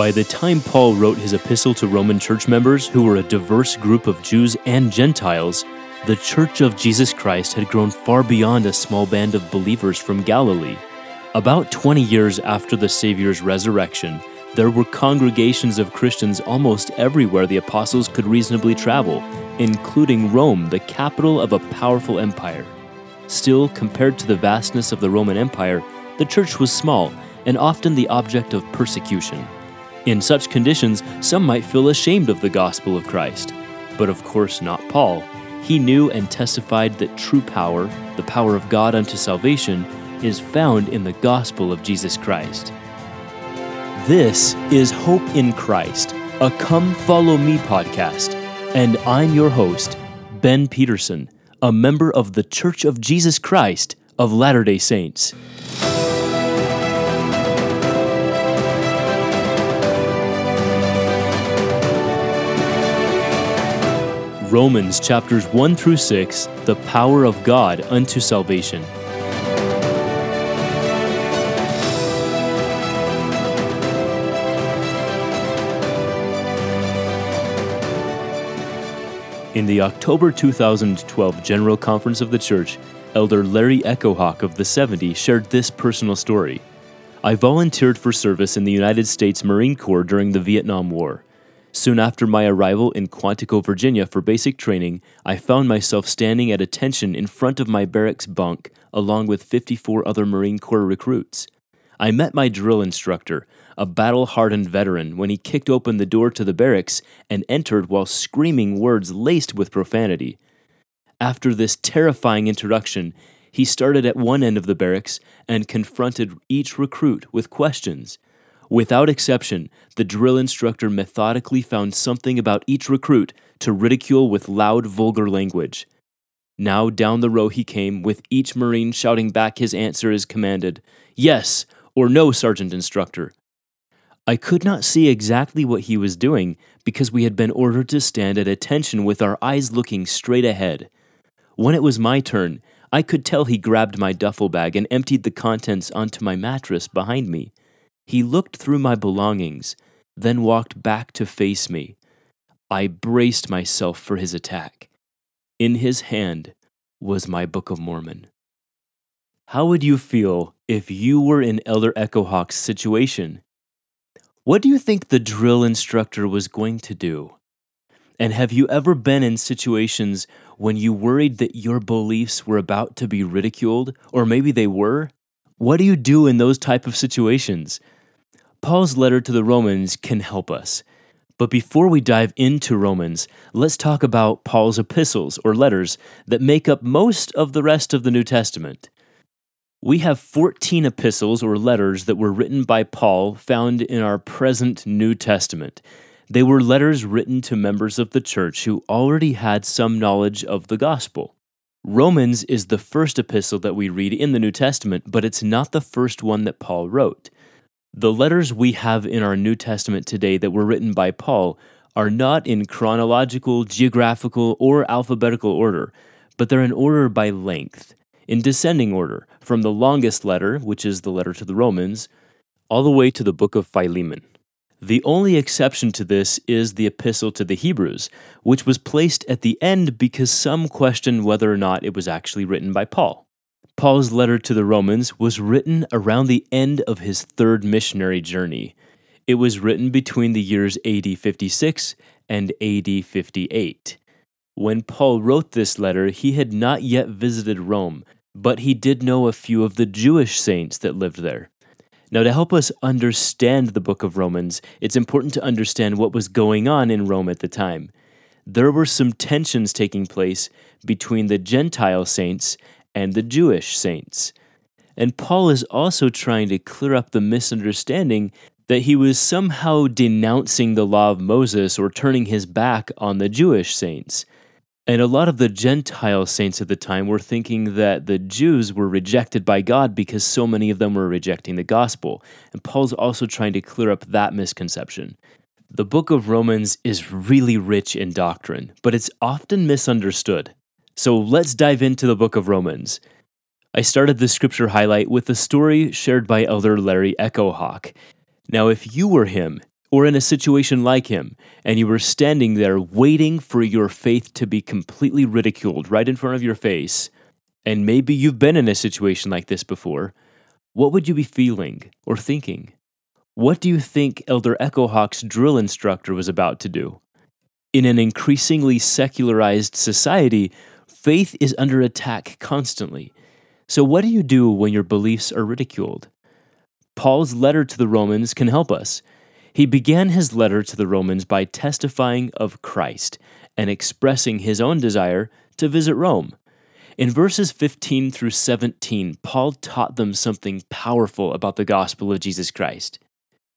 By the time Paul wrote his epistle to Roman church members, who were a diverse group of Jews and Gentiles, the Church of Jesus Christ had grown far beyond a small band of believers from Galilee. About 20 years after the Savior's resurrection, there were congregations of Christians almost everywhere the apostles could reasonably travel, including Rome, the capital of a powerful empire. Still, compared to the vastness of the Roman Empire, the church was small and often the object of persecution. In such conditions, some might feel ashamed of the gospel of Christ. But of course, not Paul. He knew and testified that true power, the power of God unto salvation, is found in the gospel of Jesus Christ. This is Hope in Christ, a Come Follow Me podcast, and I'm your host, Ben Peterson, a member of the Church of Jesus Christ of Latter day Saints. Romans chapters 1 through 6, the power of God unto salvation. In the October 2012 General Conference of the Church, Elder Larry Echo Hawk of the 70 shared this personal story. I volunteered for service in the United States Marine Corps during the Vietnam War. Soon after my arrival in Quantico, Virginia for basic training, I found myself standing at attention in front of my barracks bunk along with 54 other Marine Corps recruits. I met my drill instructor, a battle hardened veteran, when he kicked open the door to the barracks and entered while screaming words laced with profanity. After this terrifying introduction, he started at one end of the barracks and confronted each recruit with questions. Without exception, the drill instructor methodically found something about each recruit to ridicule with loud, vulgar language. Now down the row he came, with each Marine shouting back his answer as commanded Yes or No, Sergeant Instructor. I could not see exactly what he was doing because we had been ordered to stand at attention with our eyes looking straight ahead. When it was my turn, I could tell he grabbed my duffel bag and emptied the contents onto my mattress behind me. He looked through my belongings, then walked back to face me. I braced myself for his attack. In his hand was my Book of Mormon. How would you feel if you were in Elder Echo Hawk's situation? What do you think the drill instructor was going to do? And have you ever been in situations when you worried that your beliefs were about to be ridiculed, or maybe they were? What do you do in those type of situations? Paul's letter to the Romans can help us. But before we dive into Romans, let's talk about Paul's epistles or letters that make up most of the rest of the New Testament. We have 14 epistles or letters that were written by Paul found in our present New Testament. They were letters written to members of the church who already had some knowledge of the gospel. Romans is the first epistle that we read in the New Testament, but it's not the first one that Paul wrote. The letters we have in our New Testament today that were written by Paul are not in chronological, geographical, or alphabetical order, but they're in order by length, in descending order, from the longest letter, which is the letter to the Romans, all the way to the book of Philemon. The only exception to this is the epistle to the Hebrews, which was placed at the end because some questioned whether or not it was actually written by Paul. Paul's letter to the Romans was written around the end of his third missionary journey. It was written between the years AD 56 and AD 58. When Paul wrote this letter, he had not yet visited Rome, but he did know a few of the Jewish saints that lived there. Now, to help us understand the book of Romans, it's important to understand what was going on in Rome at the time. There were some tensions taking place between the Gentile saints and the Jewish saints. And Paul is also trying to clear up the misunderstanding that he was somehow denouncing the law of Moses or turning his back on the Jewish saints. And a lot of the Gentile saints at the time were thinking that the Jews were rejected by God because so many of them were rejecting the gospel. And Paul's also trying to clear up that misconception. The book of Romans is really rich in doctrine, but it's often misunderstood. So let's dive into the book of Romans. I started the scripture highlight with a story shared by Elder Larry Echo Hawk. Now, if you were him, or in a situation like him, and you were standing there waiting for your faith to be completely ridiculed right in front of your face, and maybe you've been in a situation like this before, what would you be feeling or thinking? What do you think Elder Echo Hawk's drill instructor was about to do? In an increasingly secularized society, faith is under attack constantly. So, what do you do when your beliefs are ridiculed? Paul's letter to the Romans can help us. He began his letter to the Romans by testifying of Christ and expressing his own desire to visit Rome. In verses 15 through 17, Paul taught them something powerful about the gospel of Jesus Christ.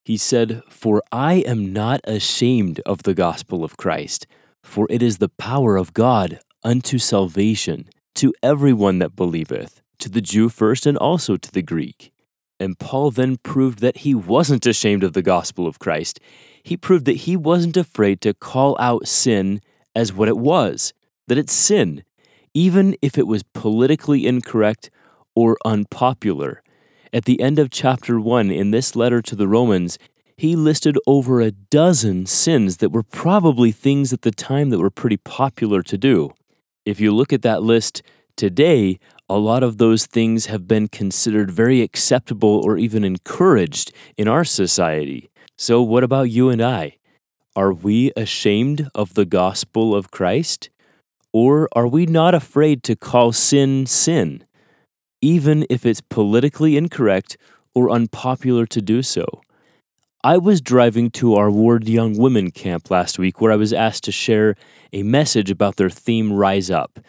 He said, For I am not ashamed of the gospel of Christ, for it is the power of God unto salvation to everyone that believeth, to the Jew first and also to the Greek. And Paul then proved that he wasn't ashamed of the gospel of Christ. He proved that he wasn't afraid to call out sin as what it was, that it's sin, even if it was politically incorrect or unpopular. At the end of chapter 1 in this letter to the Romans, he listed over a dozen sins that were probably things at the time that were pretty popular to do. If you look at that list today, a lot of those things have been considered very acceptable or even encouraged in our society. So, what about you and I? Are we ashamed of the gospel of Christ? Or are we not afraid to call sin sin, even if it's politically incorrect or unpopular to do so? I was driving to our Ward Young Women camp last week where I was asked to share a message about their theme Rise Up.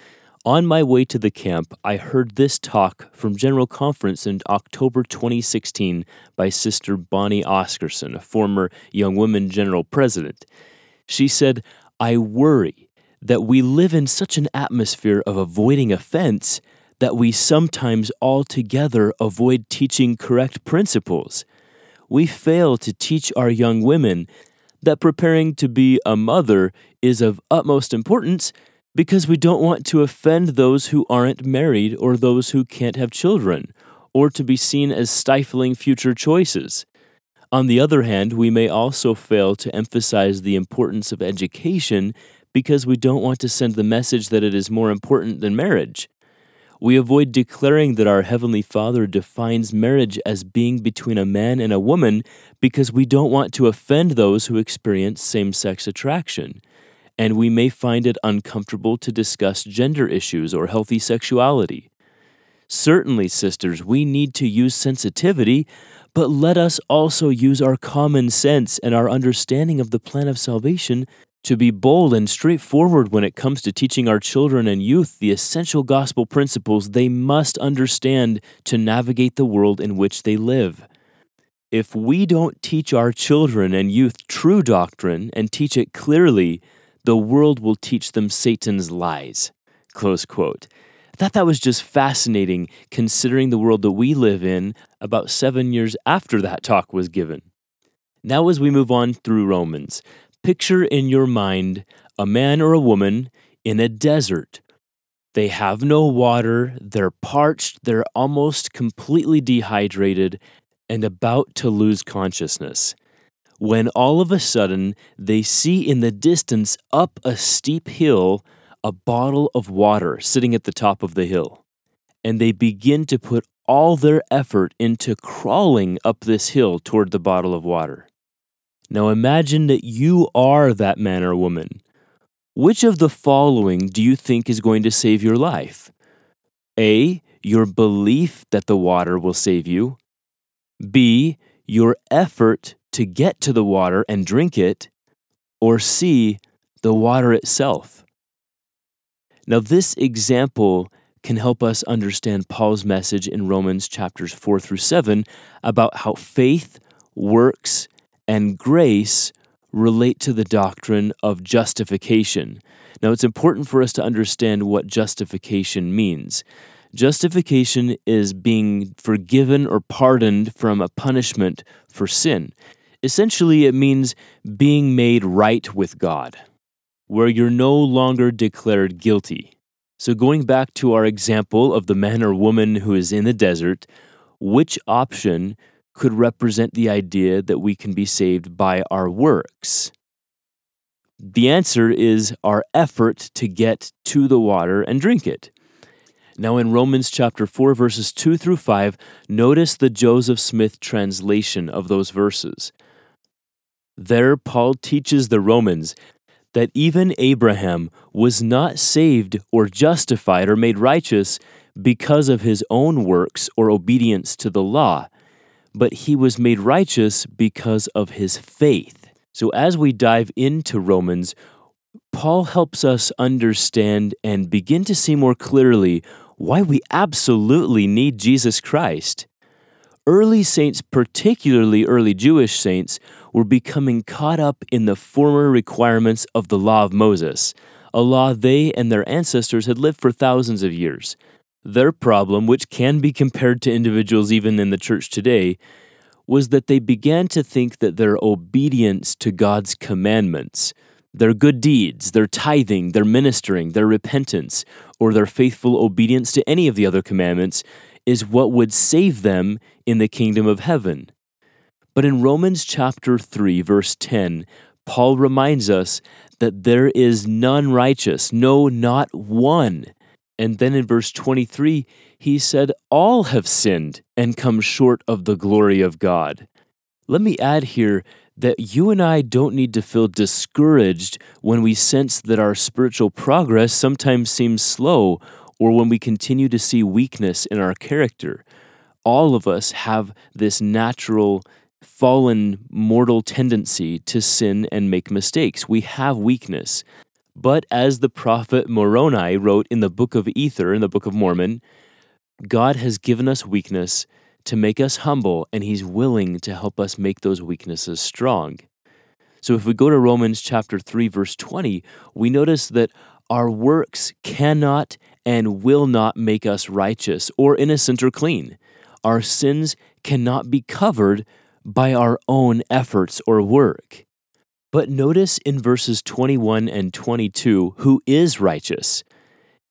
On my way to the camp, I heard this talk from General Conference in October 2016 by Sister Bonnie Oscarson, a former Young Women General President. She said, I worry that we live in such an atmosphere of avoiding offense that we sometimes altogether avoid teaching correct principles. We fail to teach our young women that preparing to be a mother is of utmost importance because we don't want to offend those who aren't married or those who can't have children, or to be seen as stifling future choices. On the other hand, we may also fail to emphasize the importance of education because we don't want to send the message that it is more important than marriage. We avoid declaring that our Heavenly Father defines marriage as being between a man and a woman because we don't want to offend those who experience same sex attraction and we may find it uncomfortable to discuss gender issues or healthy sexuality. Certainly, sisters, we need to use sensitivity, but let us also use our common sense and our understanding of the plan of salvation to be bold and straightforward when it comes to teaching our children and youth the essential gospel principles they must understand to navigate the world in which they live. If we don't teach our children and youth true doctrine and teach it clearly, the world will teach them Satan's lies. Close quote. I thought that was just fascinating considering the world that we live in about seven years after that talk was given. Now, as we move on through Romans, picture in your mind a man or a woman in a desert. They have no water, they're parched, they're almost completely dehydrated, and about to lose consciousness when all of a sudden they see in the distance up a steep hill a bottle of water sitting at the top of the hill. And they begin to put all their effort into crawling up this hill toward the bottle of water. Now imagine that you are that man or woman. Which of the following do you think is going to save your life? A. Your belief that the water will save you. B. Your effort to get to the water and drink it, or C, the water itself. Now, this example can help us understand Paul's message in Romans chapters 4 through 7 about how faith, works, and grace relate to the doctrine of justification. Now, it's important for us to understand what justification means. Justification is being forgiven or pardoned from a punishment for sin. Essentially, it means being made right with God, where you're no longer declared guilty. So, going back to our example of the man or woman who is in the desert, which option could represent the idea that we can be saved by our works? The answer is our effort to get to the water and drink it. Now, in Romans chapter 4, verses 2 through 5, notice the Joseph Smith translation of those verses. There, Paul teaches the Romans that even Abraham was not saved or justified or made righteous because of his own works or obedience to the law, but he was made righteous because of his faith. So, as we dive into Romans, Paul helps us understand and begin to see more clearly why we absolutely need Jesus Christ. Early saints, particularly early Jewish saints, were becoming caught up in the former requirements of the law of Moses, a law they and their ancestors had lived for thousands of years. Their problem, which can be compared to individuals even in the church today, was that they began to think that their obedience to God's commandments, their good deeds, their tithing, their ministering, their repentance, or their faithful obedience to any of the other commandments is what would save them in the kingdom of heaven. But in Romans chapter 3, verse 10, Paul reminds us that there is none righteous, no, not one. And then in verse 23, he said, All have sinned and come short of the glory of God. Let me add here that you and I don't need to feel discouraged when we sense that our spiritual progress sometimes seems slow or when we continue to see weakness in our character. All of us have this natural, fallen, mortal tendency to sin and make mistakes. We have weakness. But as the prophet Moroni wrote in the book of Ether, in the book of Mormon, God has given us weakness to make us humble, and He's willing to help us make those weaknesses strong. So if we go to Romans chapter 3, verse 20, we notice that our works cannot and will not make us righteous or innocent or clean. Our sins cannot be covered by our own efforts or work. But notice in verses 21 and 22 who is righteous.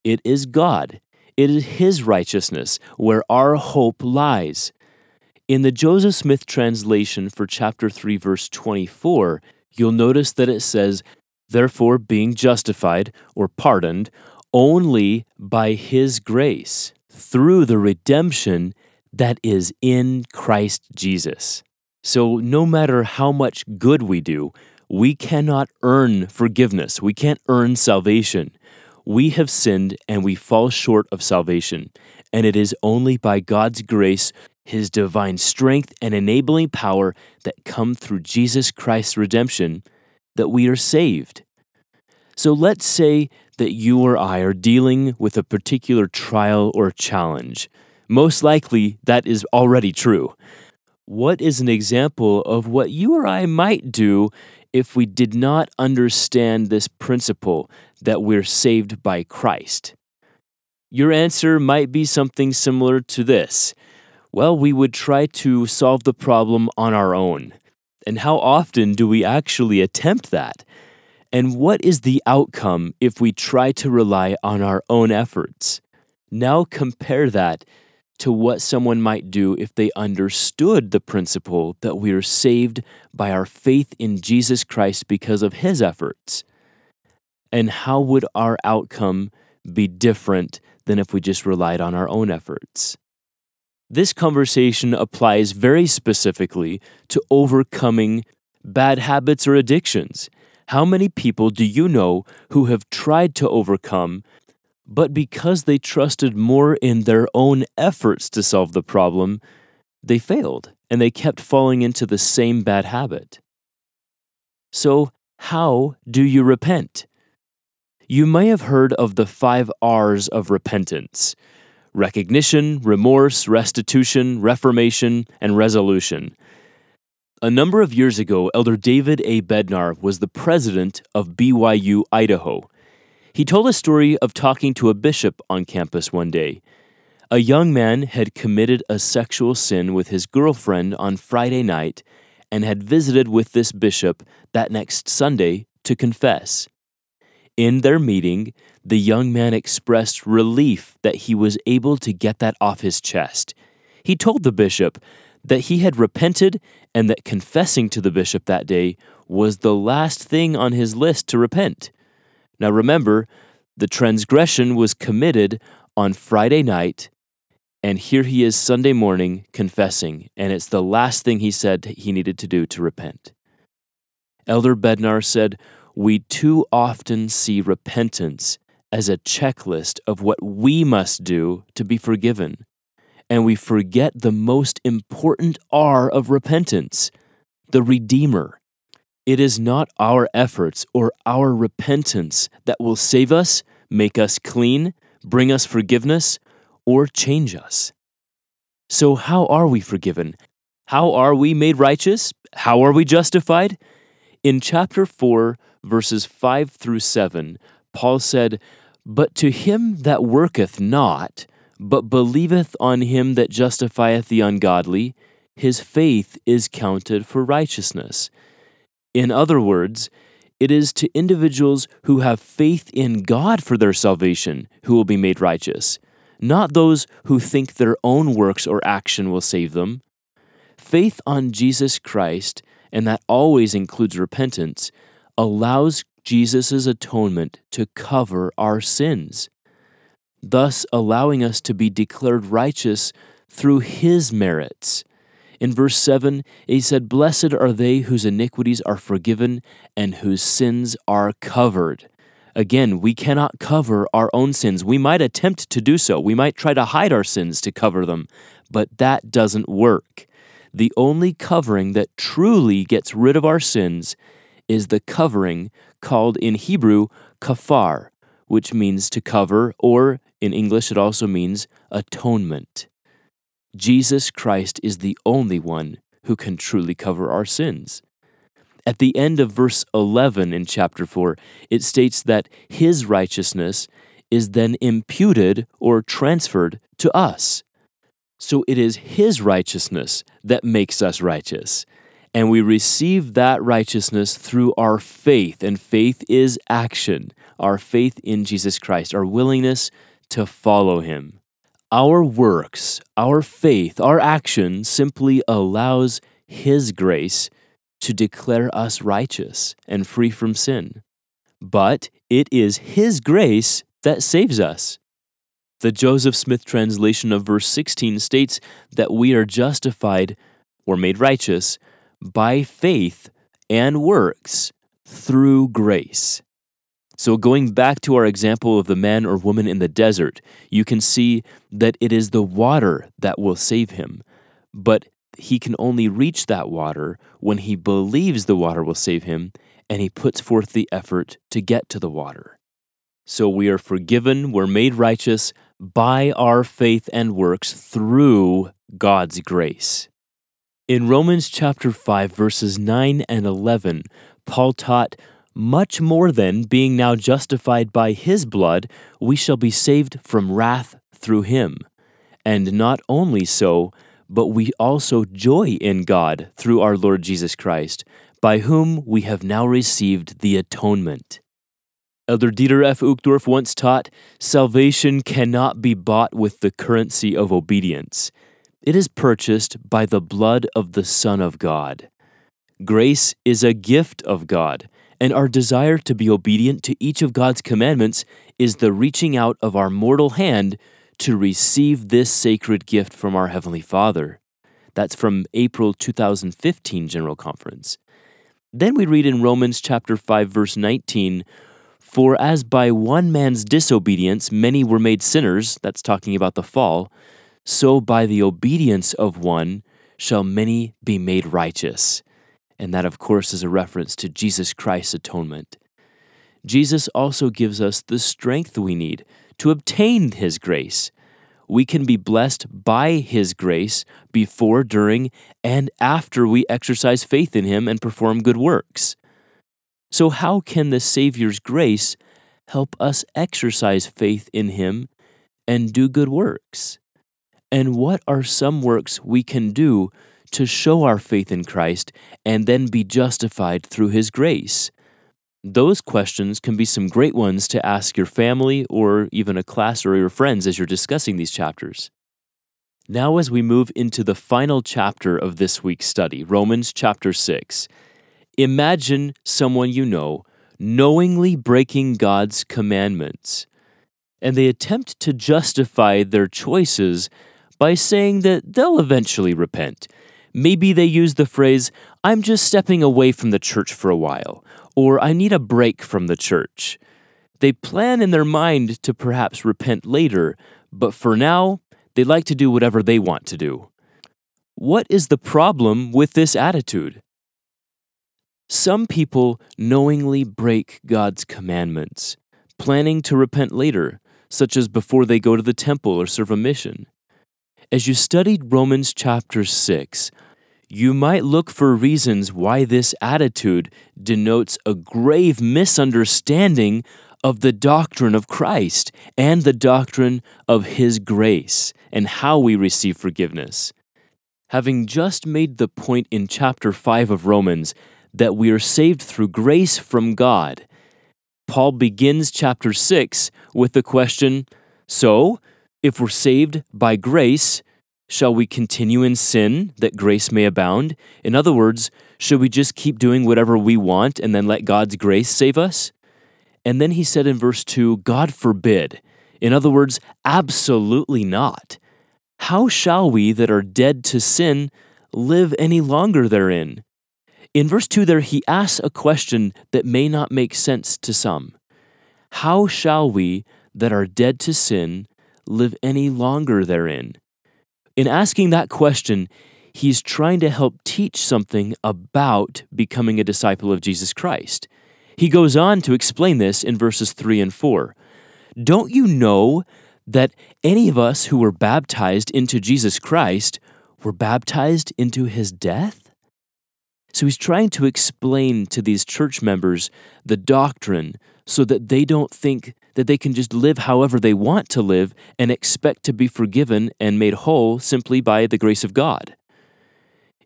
It is God. It is His righteousness where our hope lies. In the Joseph Smith translation for chapter 3, verse 24, you'll notice that it says, Therefore, being justified or pardoned only by His grace through the redemption that is in Christ Jesus. So, no matter how much good we do, we cannot earn forgiveness. We can't earn salvation. We have sinned and we fall short of salvation. And it is only by God's grace, His divine strength, and enabling power that come through Jesus Christ's redemption that we are saved. So let's say that you or I are dealing with a particular trial or challenge. Most likely, that is already true. What is an example of what you or I might do if we did not understand this principle that we're saved by Christ? Your answer might be something similar to this. Well, we would try to solve the problem on our own. And how often do we actually attempt that? And what is the outcome if we try to rely on our own efforts? Now compare that to what someone might do if they understood the principle that we are saved by our faith in Jesus Christ because of his efforts. And how would our outcome be different than if we just relied on our own efforts? This conversation applies very specifically to overcoming bad habits or addictions. How many people do you know who have tried to overcome but because they trusted more in their own efforts to solve the problem, they failed and they kept falling into the same bad habit. So, how do you repent? You may have heard of the five R's of repentance recognition, remorse, restitution, reformation, and resolution. A number of years ago, Elder David A. Bednar was the president of BYU Idaho. He told a story of talking to a bishop on campus one day. A young man had committed a sexual sin with his girlfriend on Friday night and had visited with this bishop that next Sunday to confess. In their meeting, the young man expressed relief that he was able to get that off his chest. He told the bishop that he had repented and that confessing to the bishop that day was the last thing on his list to repent. Now remember, the transgression was committed on Friday night, and here he is Sunday morning confessing, and it's the last thing he said he needed to do to repent. Elder Bednar said, We too often see repentance as a checklist of what we must do to be forgiven. And we forget the most important R of repentance the Redeemer. It is not our efforts or our repentance that will save us, make us clean, bring us forgiveness, or change us. So, how are we forgiven? How are we made righteous? How are we justified? In chapter 4, verses 5 through 7, Paul said, but to him that worketh not, but believeth on him that justifieth the ungodly, his faith is counted for righteousness. In other words, it is to individuals who have faith in God for their salvation who will be made righteous, not those who think their own works or action will save them. Faith on Jesus Christ, and that always includes repentance, allows Jesus' atonement to cover our sins, thus allowing us to be declared righteous through his merits. In verse 7, he said, Blessed are they whose iniquities are forgiven and whose sins are covered. Again, we cannot cover our own sins. We might attempt to do so. We might try to hide our sins to cover them, but that doesn't work. The only covering that truly gets rid of our sins is the covering called in Hebrew kafar, which means to cover, or in English it also means atonement. Jesus Christ is the only one who can truly cover our sins. At the end of verse 11 in chapter 4, it states that his righteousness is then imputed or transferred to us. So it is his righteousness that makes us righteous. And we receive that righteousness through our faith. And faith is action, our faith in Jesus Christ, our willingness to follow him. Our works, our faith, our action simply allows his grace to declare us righteous and free from sin. But it is his grace that saves us. The Joseph Smith translation of verse 16 states that we are justified or made righteous by faith and works through grace. So, going back to our example of the man or woman in the desert, you can see that it is the water that will save him. But he can only reach that water when he believes the water will save him and he puts forth the effort to get to the water. So, we are forgiven, we're made righteous by our faith and works through God's grace. In Romans chapter 5 verses 9 and 11, Paul taught, much more than being now justified by his blood, we shall be saved from wrath through him. And not only so, but we also joy in God through our Lord Jesus Christ, by whom we have now received the atonement. Elder Dieter F. Uchtdorf once taught salvation cannot be bought with the currency of obedience. It is purchased by the blood of the Son of God. Grace is a gift of God, and our desire to be obedient to each of God's commandments is the reaching out of our mortal hand to receive this sacred gift from our Heavenly Father. That's from April 2015 General Conference. Then we read in Romans chapter 5 verse 19, "For as by one man's disobedience many were made sinners," that's talking about the fall, so by the obedience of one shall many be made righteous. And that, of course, is a reference to Jesus Christ's atonement. Jesus also gives us the strength we need to obtain His grace. We can be blessed by His grace before, during, and after we exercise faith in Him and perform good works. So, how can the Savior's grace help us exercise faith in Him and do good works? And what are some works we can do to show our faith in Christ and then be justified through His grace? Those questions can be some great ones to ask your family or even a class or your friends as you're discussing these chapters. Now, as we move into the final chapter of this week's study, Romans chapter 6, imagine someone you know knowingly breaking God's commandments, and they attempt to justify their choices by saying that they'll eventually repent. Maybe they use the phrase, I'm just stepping away from the church for a while, or I need a break from the church. They plan in their mind to perhaps repent later, but for now, they like to do whatever they want to do. What is the problem with this attitude? Some people knowingly break God's commandments, planning to repent later, such as before they go to the temple or serve a mission. As you studied Romans chapter 6, you might look for reasons why this attitude denotes a grave misunderstanding of the doctrine of Christ and the doctrine of His grace and how we receive forgiveness. Having just made the point in chapter 5 of Romans that we are saved through grace from God, Paul begins chapter 6 with the question So, if we're saved by grace, shall we continue in sin that grace may abound? In other words, should we just keep doing whatever we want and then let God's grace save us? And then he said in verse 2, God forbid. In other words, absolutely not. How shall we that are dead to sin live any longer therein? In verse 2 there, he asks a question that may not make sense to some. How shall we that are dead to sin live any longer therein? In asking that question, he's trying to help teach something about becoming a disciple of Jesus Christ. He goes on to explain this in verses 3 and 4. Don't you know that any of us who were baptized into Jesus Christ were baptized into his death? So he's trying to explain to these church members the doctrine so that they don't think that they can just live however they want to live and expect to be forgiven and made whole simply by the grace of God.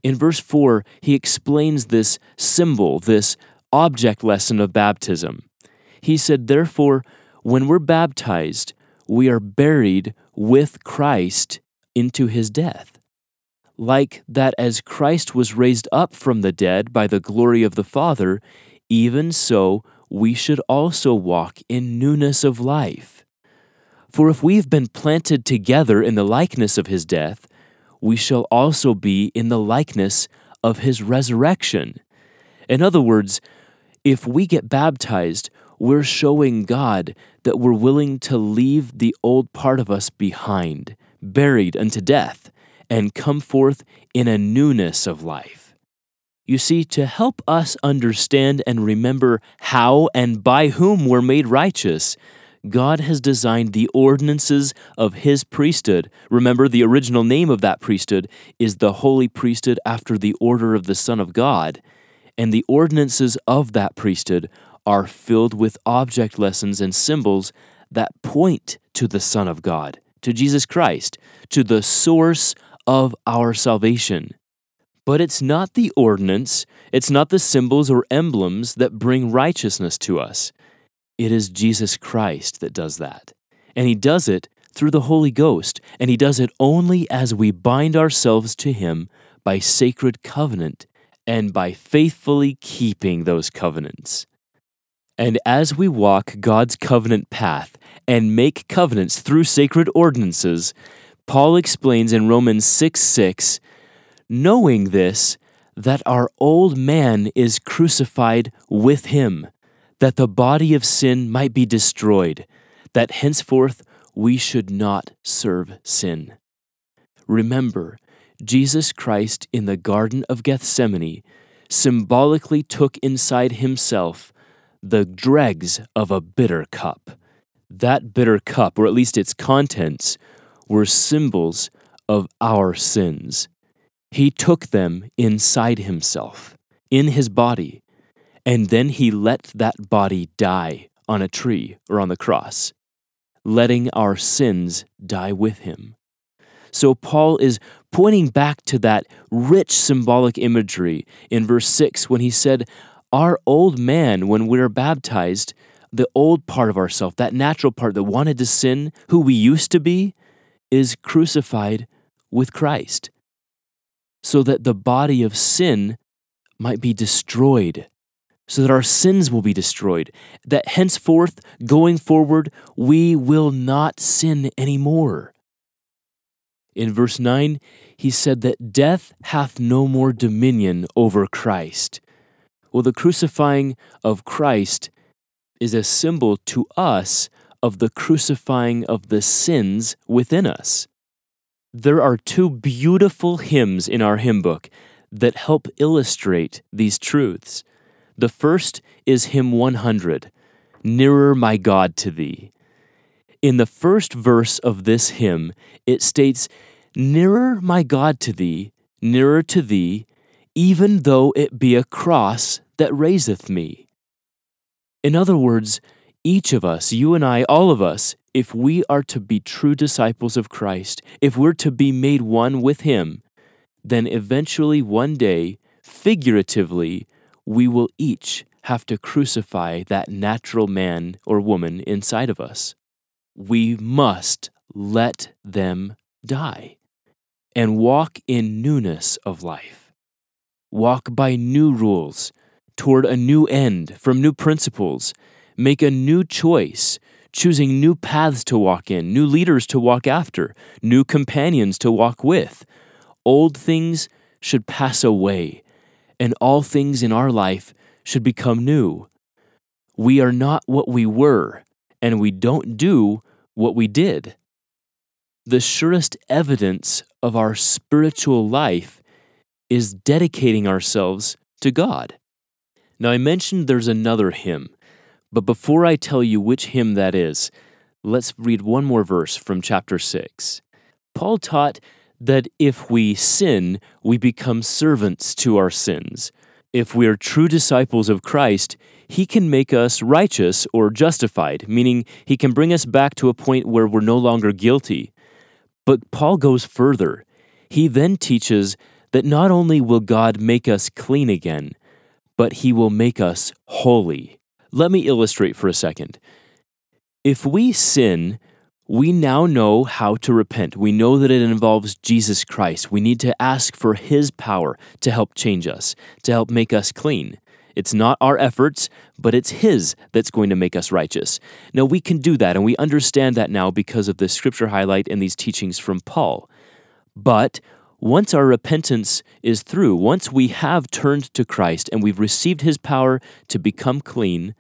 In verse 4, he explains this symbol, this object lesson of baptism. He said, Therefore, when we're baptized, we are buried with Christ into his death. Like that, as Christ was raised up from the dead by the glory of the Father, even so we should also walk in newness of life. For if we've been planted together in the likeness of his death, we shall also be in the likeness of his resurrection. In other words, if we get baptized, we're showing God that we're willing to leave the old part of us behind, buried unto death, and come forth in a newness of life. You see, to help us understand and remember how and by whom we're made righteous, God has designed the ordinances of His priesthood. Remember, the original name of that priesthood is the holy priesthood after the order of the Son of God and the ordinances of that priesthood are filled with object lessons and symbols that point to the Son of God, to Jesus Christ, to the source of our salvation. But it's not the ordinance, it's not the symbols or emblems that bring righteousness to us. It is Jesus Christ that does that. And He does it through the Holy Ghost, and He does it only as we bind ourselves to Him by sacred covenant and by faithfully keeping those covenants. And as we walk God's covenant path and make covenants through sacred ordinances, Paul explains in Romans 6 6, knowing this, that our old man is crucified with him, that the body of sin might be destroyed, that henceforth we should not serve sin. Remember, Jesus Christ in the Garden of Gethsemane symbolically took inside himself the dregs of a bitter cup. That bitter cup, or at least its contents, were symbols of our sins. He took them inside himself, in his body, and then he let that body die on a tree or on the cross, letting our sins die with him. So Paul is pointing back to that rich symbolic imagery in verse 6 when he said, Our old man, when we're baptized, the old part of ourself, that natural part that wanted to sin, who we used to be, is crucified with Christ, so that the body of sin might be destroyed, so that our sins will be destroyed, that henceforth, going forward, we will not sin anymore. In verse 9, he said that death hath no more dominion over Christ. Well, the crucifying of Christ is a symbol to us of the crucifying of the sins within us. There are two beautiful hymns in our hymn book that help illustrate these truths. The first is hymn 100, Nearer My God to Thee. In the first verse of this hymn, it states, Nearer my God to thee, nearer to thee, even though it be a cross that raiseth me. In other words, each of us, you and I, all of us, if we are to be true disciples of Christ, if we're to be made one with Him, then eventually one day, figuratively, we will each have to crucify that natural man or woman inside of us. We must let them die and walk in newness of life. Walk by new rules, toward a new end, from new principles. Make a new choice, choosing new paths to walk in, new leaders to walk after, new companions to walk with. Old things should pass away, and all things in our life should become new. We are not what we were, and we don't do what we did the surest evidence of our spiritual life is dedicating ourselves to God. Now, I mentioned there's another hymn, but before I tell you which hymn that is, let's read one more verse from chapter 6. Paul taught that if we sin, we become servants to our sins. If we are true disciples of Christ, he can make us righteous or justified, meaning he can bring us back to a point where we're no longer guilty. But Paul goes further. He then teaches that not only will God make us clean again, but he will make us holy. Let me illustrate for a second. If we sin, we now know how to repent. We know that it involves Jesus Christ. We need to ask for his power to help change us, to help make us clean. It's not our efforts, but it's His that's going to make us righteous. Now, we can do that, and we understand that now because of the scripture highlight and these teachings from Paul. But once our repentance is through, once we have turned to Christ and we've received His power to become clean,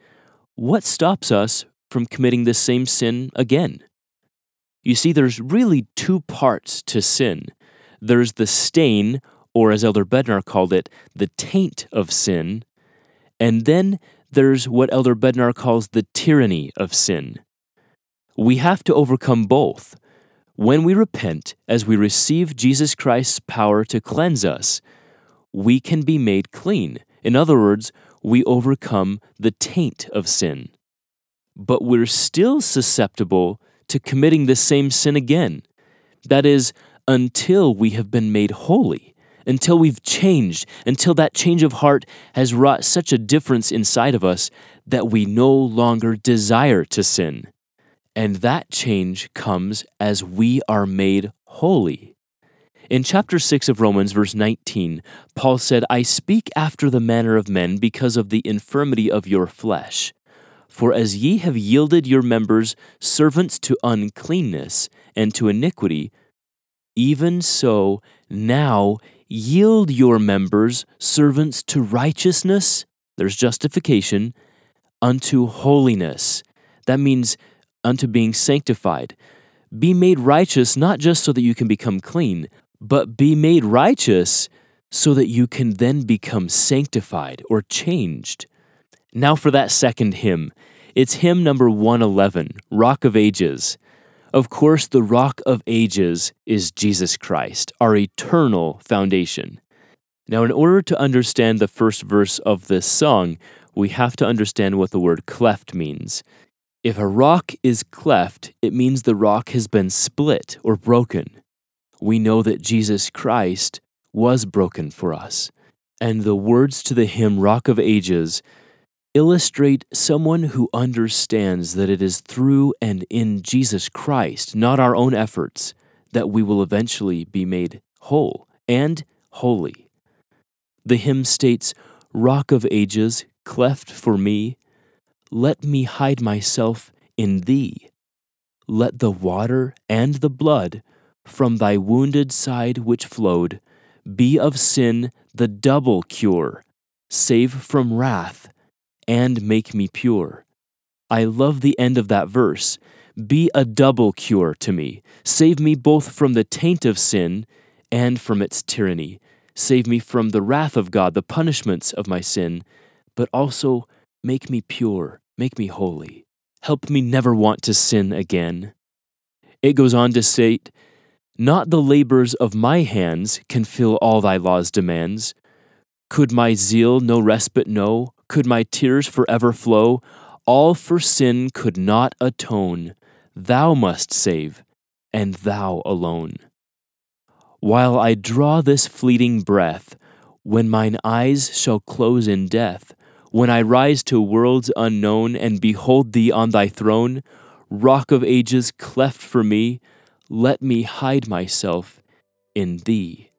what stops us from committing the same sin again? You see, there's really two parts to sin there's the stain, or as Elder Bednar called it, the taint of sin, and then there's what Elder Bednar calls the tyranny of sin. We have to overcome both. When we repent, as we receive Jesus Christ's power to cleanse us, we can be made clean. In other words, we overcome the taint of sin. But we're still susceptible to committing the same sin again. That is, until we have been made holy until we've changed, until that change of heart has wrought such a difference inside of us that we no longer desire to sin. And that change comes as we are made holy. In chapter 6 of Romans, verse 19, Paul said, I speak after the manner of men because of the infirmity of your flesh. For as ye have yielded your members servants to uncleanness and to iniquity, even so now Yield your members servants to righteousness, there's justification, unto holiness. That means unto being sanctified. Be made righteous not just so that you can become clean, but be made righteous so that you can then become sanctified or changed. Now for that second hymn. It's hymn number 111, Rock of Ages. Of course, the rock of ages is Jesus Christ, our eternal foundation. Now, in order to understand the first verse of this song, we have to understand what the word cleft means. If a rock is cleft, it means the rock has been split or broken. We know that Jesus Christ was broken for us. And the words to the hymn Rock of Ages illustrate someone who understands that it is through and in Jesus Christ, not our own efforts, that we will eventually be made whole and holy. The hymn states, Rock of ages, cleft for me, let me hide myself in thee. Let the water and the blood from thy wounded side which flowed be of sin the double cure, save from wrath, and make me pure. I love the end of that verse. Be a double cure to me. Save me both from the taint of sin and from its tyranny. Save me from the wrath of God, the punishments of my sin, but also make me pure, make me holy. Help me never want to sin again. It goes on to state, Not the labors of my hands can fill all thy law's demands. Could my zeal no respite know? Could my tears forever flow? All for sin could not atone. Thou must save, and thou alone. While I draw this fleeting breath, when mine eyes shall close in death, when I rise to worlds unknown and behold thee on thy throne, rock of ages cleft for me, let me hide myself in thee.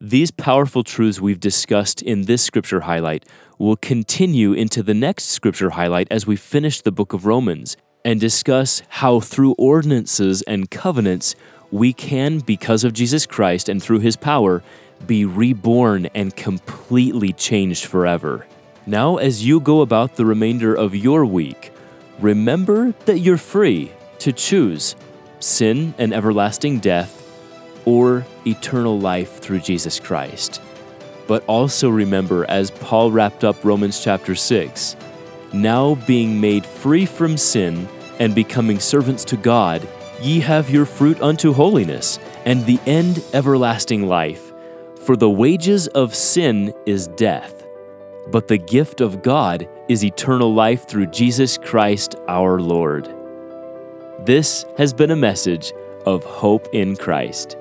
These powerful truths we've discussed in this scripture highlight will continue into the next scripture highlight as we finish the book of Romans and discuss how through ordinances and covenants we can, because of Jesus Christ and through his power, be reborn and completely changed forever. Now, as you go about the remainder of your week, remember that you're free to choose sin and everlasting death or eternal life through Jesus Christ. But also remember, as Paul wrapped up Romans chapter 6, now being made free from sin and becoming servants to God, ye have your fruit unto holiness, and the end everlasting life. For the wages of sin is death but the gift of God is eternal life through Jesus Christ our Lord. This has been a message of hope in Christ.